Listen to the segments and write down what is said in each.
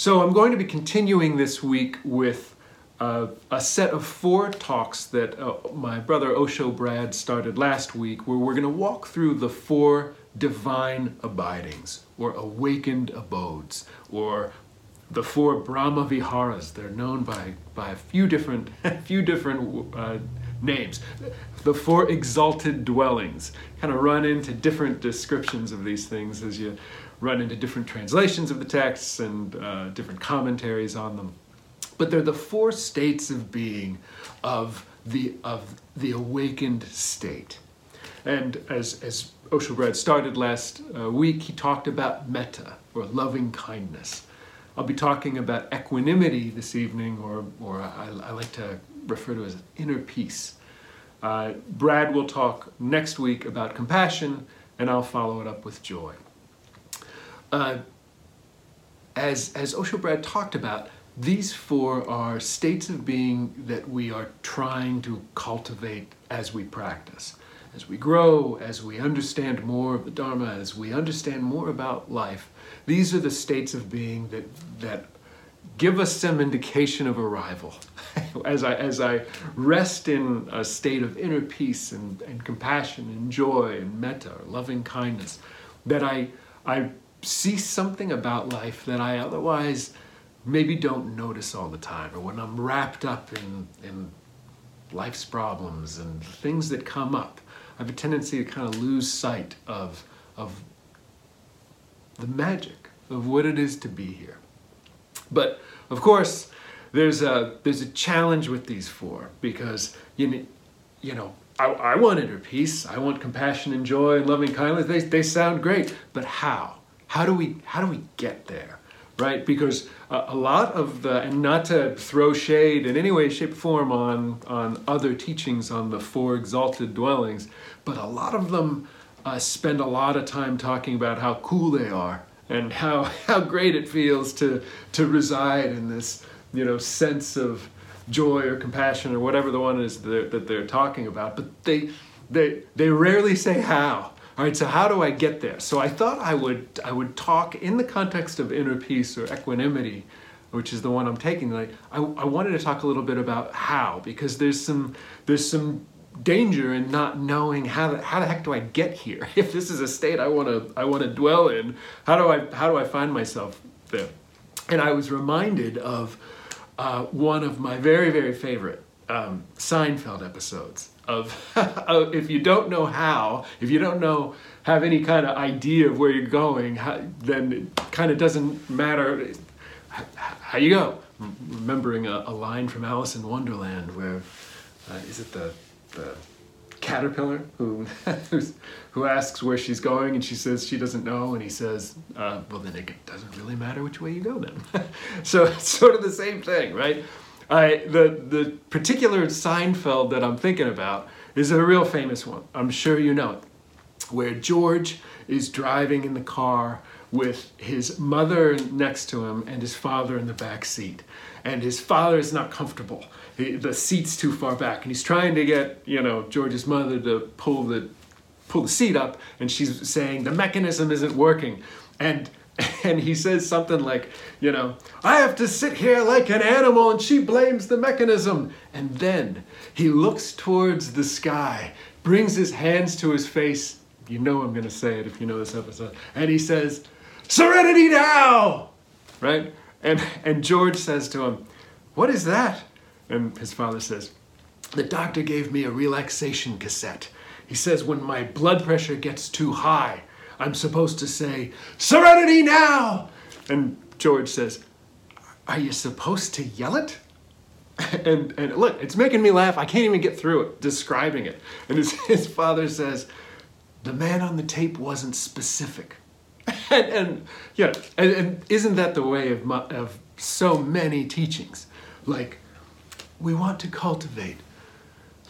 So I'm going to be continuing this week with uh, a set of four talks that uh, my brother Osho Brad started last week, where we're going to walk through the four divine abidings, or awakened abodes, or the four Brahma Viharas. They're known by, by a few different, few different uh, names. The four exalted dwellings kind of run into different descriptions of these things as you run into different translations of the texts and uh, different commentaries on them. But they're the four states of being of the, of the awakened state. And as, as Osho Brad started last uh, week, he talked about metta, or loving kindness. I'll be talking about equanimity this evening, or, or I, I like to refer to as inner peace. Uh, Brad will talk next week about compassion, and I'll follow it up with joy. Uh, as, as Osho Brad talked about, these four are states of being that we are trying to cultivate as we practice. As we grow, as we understand more of the Dharma, as we understand more about life, these are the states of being that, that give us some indication of arrival. as, I, as I rest in a state of inner peace and, and compassion and joy and metta, or loving kindness, that I, I see something about life that I otherwise maybe don't notice all the time, or when I'm wrapped up in, in life's problems and things that come up, I have a tendency to kind of lose sight of, of the magic of what it is to be here. But of course, there's a there's a challenge with these four because you you know I, I want inner peace, I want compassion and joy and loving kindness. They they sound great, but how? How do we how do we get there? Right? Because a, a lot of the and not to throw shade in any way, shape, or form on on other teachings on the four exalted dwellings, but a lot of them uh, spend a lot of time talking about how cool they are and how how great it feels to to reside in this you know sense of joy or compassion or whatever the one is that they're, that they're talking about. But they they they rarely say how. All right, so how do I get there? So I thought I would I would talk in the context of inner peace or equanimity, which is the one I'm taking tonight. I, I wanted to talk a little bit about how because there's some there's some danger in not knowing how the, how the heck do I get here? If this is a state I want to I want to dwell in, how do I how do I find myself there? And I was reminded of uh, one of my very very favorite um, Seinfeld episodes of, if you don't know how, if you don't know, have any kind of idea of where you're going, how, then it kind of doesn't matter how you go. Remembering a, a line from Alice in Wonderland where, uh, is it the, the caterpillar who, who asks where she's going and she says she doesn't know and he says, uh, well then it doesn't really matter which way you go then. so it's sort of the same thing, right? I, the, the particular Seinfeld that I'm thinking about is a real famous one. I'm sure you know it. Where George is driving in the car with his mother next to him and his father in the back seat. And his father is not comfortable. He, the seat's too far back. And he's trying to get, you know, George's mother to pull the pull the seat up and she's saying the mechanism isn't working. And and he says something like, you know, I have to sit here like an animal and she blames the mechanism. And then he looks towards the sky, brings his hands to his face. You know I'm going to say it if you know this episode. And he says, Serenity now! Right? And, and George says to him, What is that? And his father says, The doctor gave me a relaxation cassette. He says, When my blood pressure gets too high, I'm supposed to say, Serenity now! And George says, Are you supposed to yell it? And, and look, it's making me laugh. I can't even get through it, describing it. And his, his father says, The man on the tape wasn't specific. and, and yeah, and, and isn't that the way of, of so many teachings? Like, we want to cultivate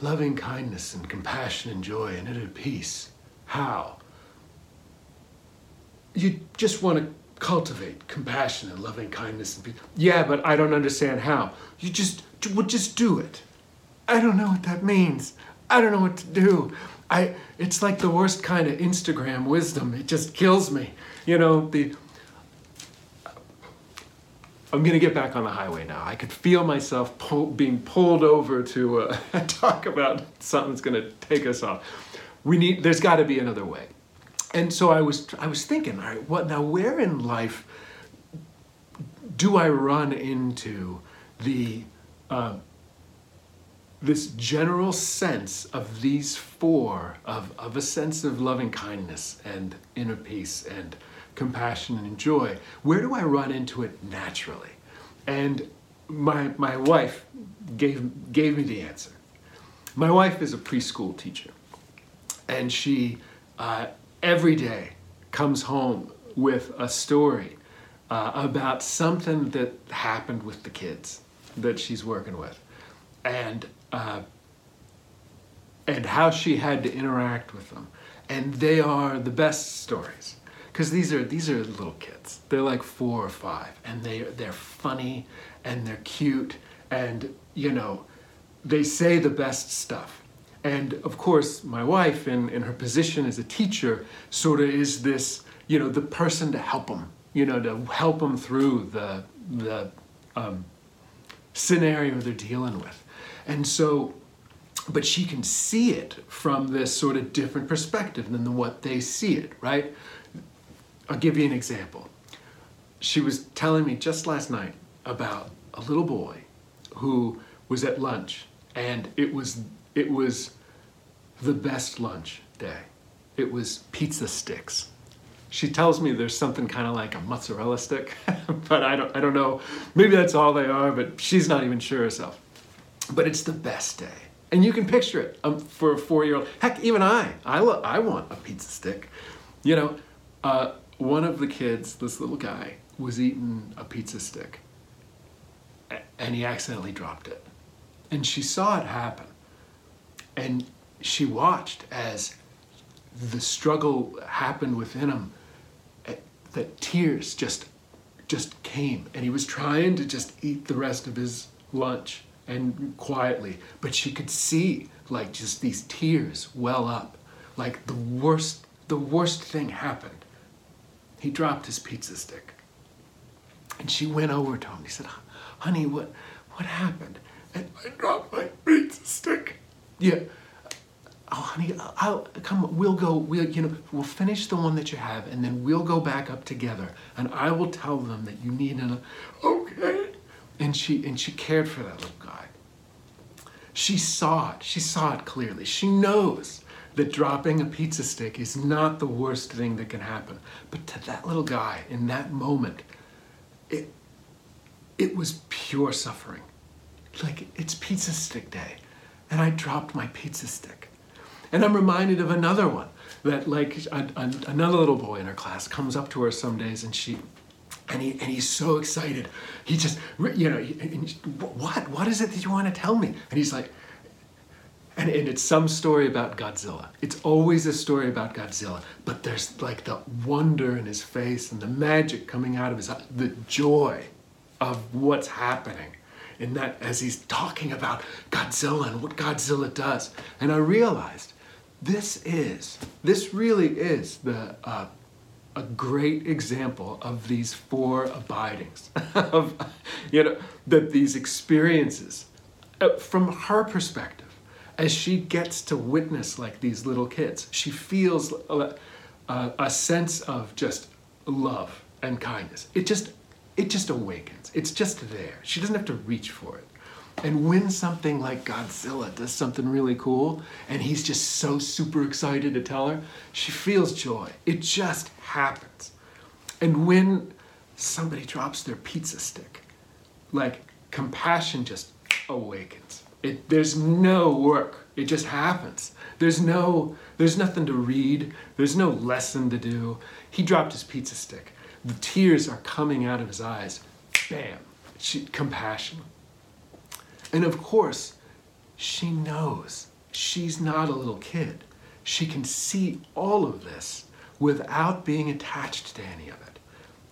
loving kindness and compassion and joy and inner peace. How? You just want to cultivate compassion and loving kindness and peace. Yeah, but I don't understand how. You just would just do it. I don't know what that means. I don't know what to do. I it's like the worst kind of Instagram wisdom. It just kills me. You know, the I'm gonna get back on the highway now. I could feel myself pull, being pulled over to uh, talk about something that's gonna take us off. We need. There's got to be another way. And so I was. I was thinking. All right. What now? Where in life do I run into the uh, this general sense of these four of, of a sense of loving kindness and inner peace and compassion and joy where do i run into it naturally and my, my wife gave, gave me the answer my wife is a preschool teacher and she uh, every day comes home with a story uh, about something that happened with the kids that she's working with and uh, and how she had to interact with them. And they are the best stories because these are these are little kids. They're like four or five, and they they're funny and they're cute, and you know, they say the best stuff. And of course, my wife, in, in her position as a teacher, sort of is this, you know, the person to help them, you know, to help them through the the um, scenario they're dealing with. And so, but she can see it from this sort of different perspective than what they see it, right? I'll give you an example. She was telling me just last night about a little boy who was at lunch and it was it was the best lunch day. It was pizza sticks. She tells me there's something kind of like a mozzarella stick, but I don't I don't know. Maybe that's all they are, but she's not even sure herself but it's the best day. And you can picture it um, for a four year old. Heck, even I, I, lo- I want a pizza stick. You know, uh, one of the kids, this little guy, was eating a pizza stick and he accidentally dropped it. And she saw it happen. And she watched as the struggle happened within him, eh, that tears just just came and he was trying to just eat the rest of his lunch and quietly, but she could see like just these tears well up. Like the worst, the worst thing happened. He dropped his pizza stick. And she went over to him. He said, honey, what, what happened? And I dropped my pizza stick. Yeah. Oh, honey, I'll come. We'll go. We'll, you know, we'll finish the one that you have, and then we'll go back up together. And I will tell them that you need an. Okay. And she and she cared for that little guy. She saw it. She saw it clearly. She knows that dropping a pizza stick is not the worst thing that can happen. But to that little guy in that moment, it it was pure suffering. Like it's pizza stick day, and I dropped my pizza stick. And I'm reminded of another one that like a, a, another little boy in her class comes up to her some days and she and he and he's so excited. He just you know what what is it that you want to tell me? And he's like, and, and it's some story about Godzilla. It's always a story about Godzilla, but there's like the wonder in his face and the magic coming out of his the joy of what's happening in that as he's talking about Godzilla and what Godzilla does. And I realized this is this really is the uh, a great example of these four abidings, of, you know, that these experiences, uh, from her perspective, as she gets to witness like these little kids, she feels a, a, a sense of just love and kindness. It just, it just awakens. It's just there. She doesn't have to reach for it. And when something like Godzilla does something really cool and he's just so super excited to tell her, she feels joy. It just happens. And when somebody drops their pizza stick, like compassion just awakens. It, there's no work. It just happens. There's no, there's nothing to read. There's no lesson to do. He dropped his pizza stick. The tears are coming out of his eyes. Bam. She, compassion. And of course, she knows she's not a little kid. She can see all of this without being attached to any of it.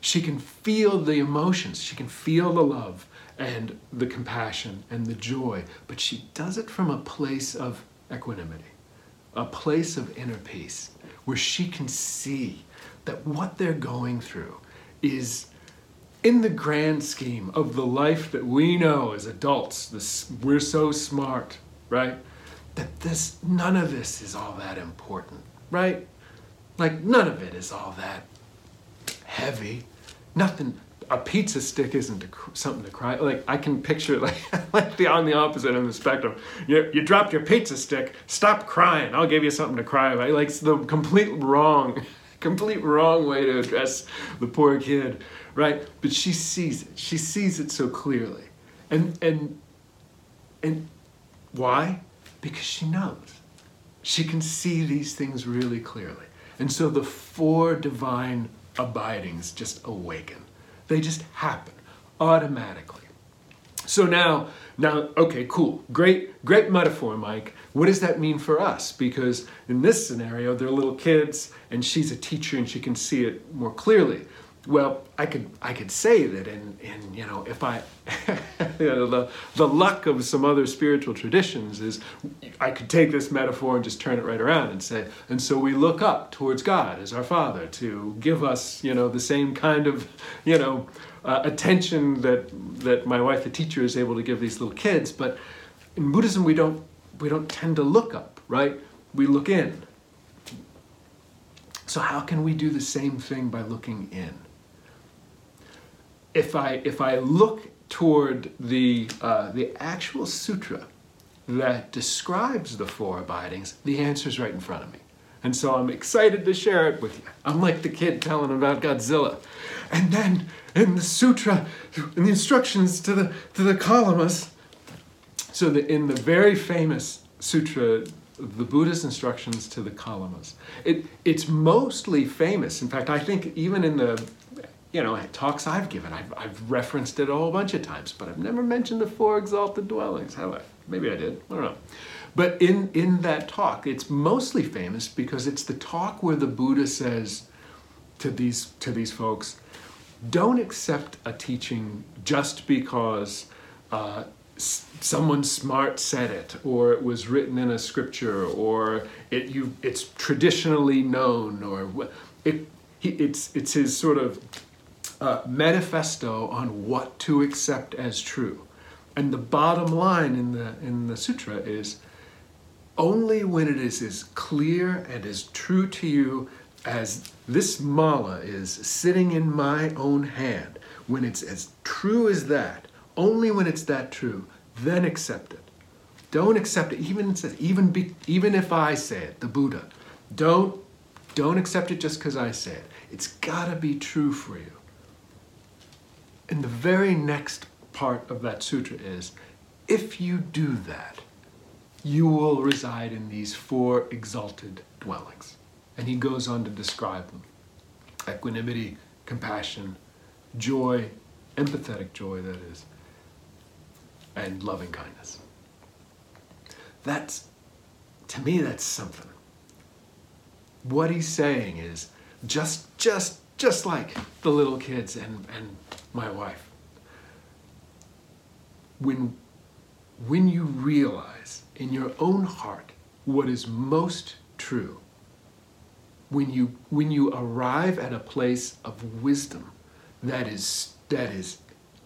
She can feel the emotions, she can feel the love and the compassion and the joy, but she does it from a place of equanimity, a place of inner peace, where she can see that what they're going through is in the grand scheme of the life that we know as adults, this, we're so smart, right? That this, none of this is all that important, right? Like, none of it is all that heavy. Nothing, a pizza stick isn't something to cry. Like, I can picture, like, like the, on the opposite end of the spectrum. You, you dropped your pizza stick, stop crying, I'll give you something to cry about. Like, it's the complete wrong, complete wrong way to address the poor kid right? But she sees it. She sees it so clearly. And and and why? Because she knows. She can see these things really clearly. And so the four divine abidings just awaken. They just happen automatically. So now, now, okay, cool. Great, great metaphor, Mike. What does that mean for us? Because in this scenario, they're little kids and she's a teacher and she can see it more clearly. Well, I could I could say that in, in you know if I you know, the the luck of some other spiritual traditions is I could take this metaphor and just turn it right around and say and so we look up towards God as our Father to give us you know the same kind of you know uh, attention that that my wife the teacher is able to give these little kids but in Buddhism we don't we don't tend to look up right? We look in. So how can we do the same thing by looking in? If I if I look toward the uh, the actual sutra that describes the four abidings, the answer is right in front of me. And so I'm excited to share it with you. I'm like the kid telling about Godzilla. And then in the sutra, in the instructions to the to the kalamas, so that in the very famous sutra, the Buddha's instructions to the kalamas, it, it's mostly famous. In fact, I think even in the you know, talks I've given. I've, I've referenced it a whole bunch of times, but I've never mentioned the four exalted dwellings. Have I? Maybe I did. I don't know. But in, in that talk, it's mostly famous because it's the talk where the Buddha says to these, to these folks, don't accept a teaching just because uh, someone smart said it, or it was written in a scripture, or it, you, it's traditionally known, or it, it's, it's his sort of uh, manifesto on what to accept as true. And the bottom line in the, in the sutra is only when it is as clear and as true to you as this mala is sitting in my own hand, when it's as true as that, only when it's that true, then accept it. Don't accept it, even even be, even if I say it, the Buddha. Don't don't accept it just because I say it. It's got to be true for you. And the very next part of that sutra is if you do that, you will reside in these four exalted dwellings. And he goes on to describe them equanimity, compassion, joy, empathetic joy, that is, and loving kindness. That's, to me, that's something. What he's saying is just, just, just like the little kids and, and my wife. When, when you realize in your own heart what is most true, when you, when you arrive at a place of wisdom that is, that is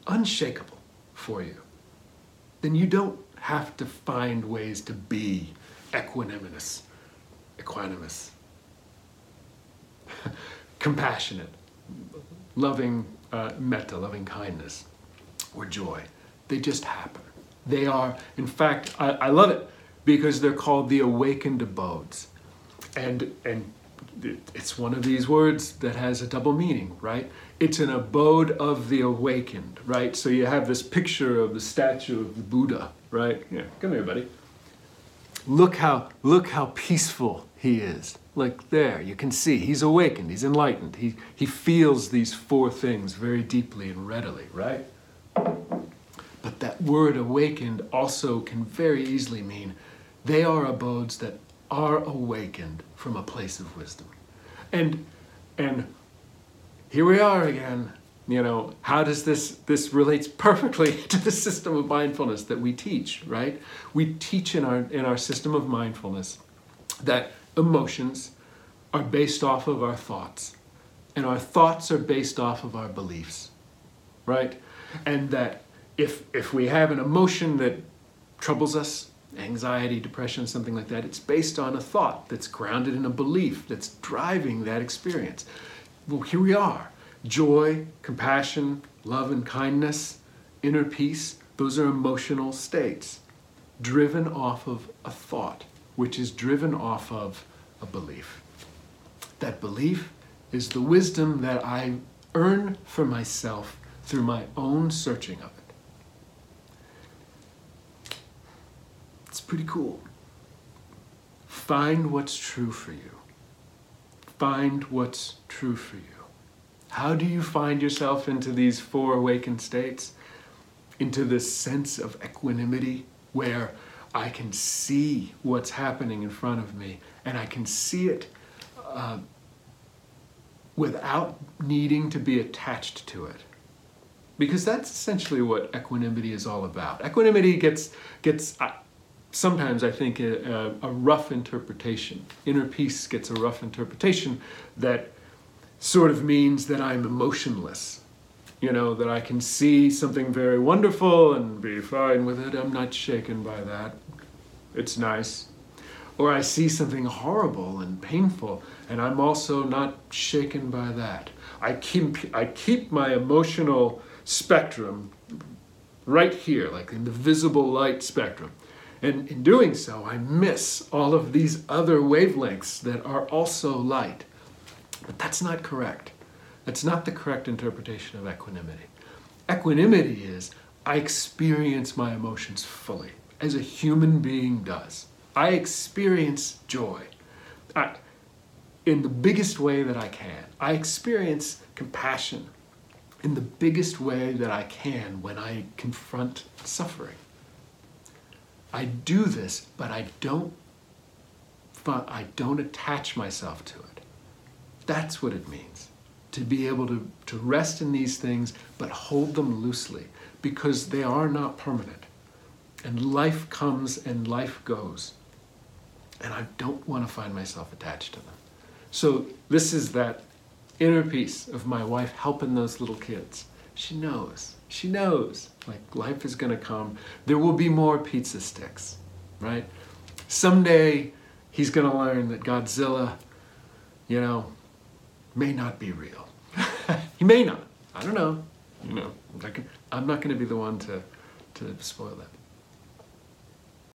unshakable for you, then you don't have to find ways to be equanimous, equanimous, compassionate, loving uh, metta, loving kindness, or joy. They just happen. They are, in fact, I, I love it because they're called the awakened abodes. And, and it's one of these words that has a double meaning, right? It's an abode of the awakened, right? So you have this picture of the statue of the Buddha, right? Yeah, come here, buddy. Look how look how peaceful he is. Like there, you can see he's awakened, he's enlightened. He, he feels these four things very deeply and readily, right? But that word awakened also can very easily mean they are abodes that are awakened from a place of wisdom. And and here we are again. You know, how does this this relates perfectly to the system of mindfulness that we teach, right? We teach in our in our system of mindfulness that emotions are based off of our thoughts, and our thoughts are based off of our beliefs. right? And that if if we have an emotion that troubles us, anxiety, depression, something like that, it's based on a thought that's grounded in a belief that's driving that experience. Well, here we are. Joy, compassion, love and kindness, inner peace, those are emotional states driven off of a thought, which is driven off of a belief. That belief is the wisdom that I earn for myself through my own searching of it. Pretty cool. Find what's true for you. Find what's true for you. How do you find yourself into these four awakened states? Into this sense of equanimity where I can see what's happening in front of me and I can see it uh, without needing to be attached to it. Because that's essentially what equanimity is all about. Equanimity gets, gets uh, sometimes I think a, a, a rough interpretation. Inner peace gets a rough interpretation that sort of means that I'm emotionless. You know, that I can see something very wonderful and be fine with it. I'm not shaken by that. It's nice. Or I see something horrible and painful and I'm also not shaken by that. I keep, I keep my emotional spectrum right here, like in the visible light spectrum. And in doing so, I miss all of these other wavelengths that are also light. But that's not correct. That's not the correct interpretation of equanimity. Equanimity is I experience my emotions fully, as a human being does. I experience joy. I, in the biggest way that I can. I experience compassion in the biggest way that I can when I confront suffering. I do this, but I don't I don't attach myself to it. That's what it means. To be able to, to rest in these things, but hold them loosely, because they are not permanent. And life comes and life goes. And I don't want to find myself attached to them. So this is that inner peace of my wife helping those little kids. She knows. She knows. Like life is going to come. There will be more pizza sticks, right? Someday he's going to learn that Godzilla, you know, may not be real. he may not. I don't know. You know, I'm not going to be the one to, to spoil that.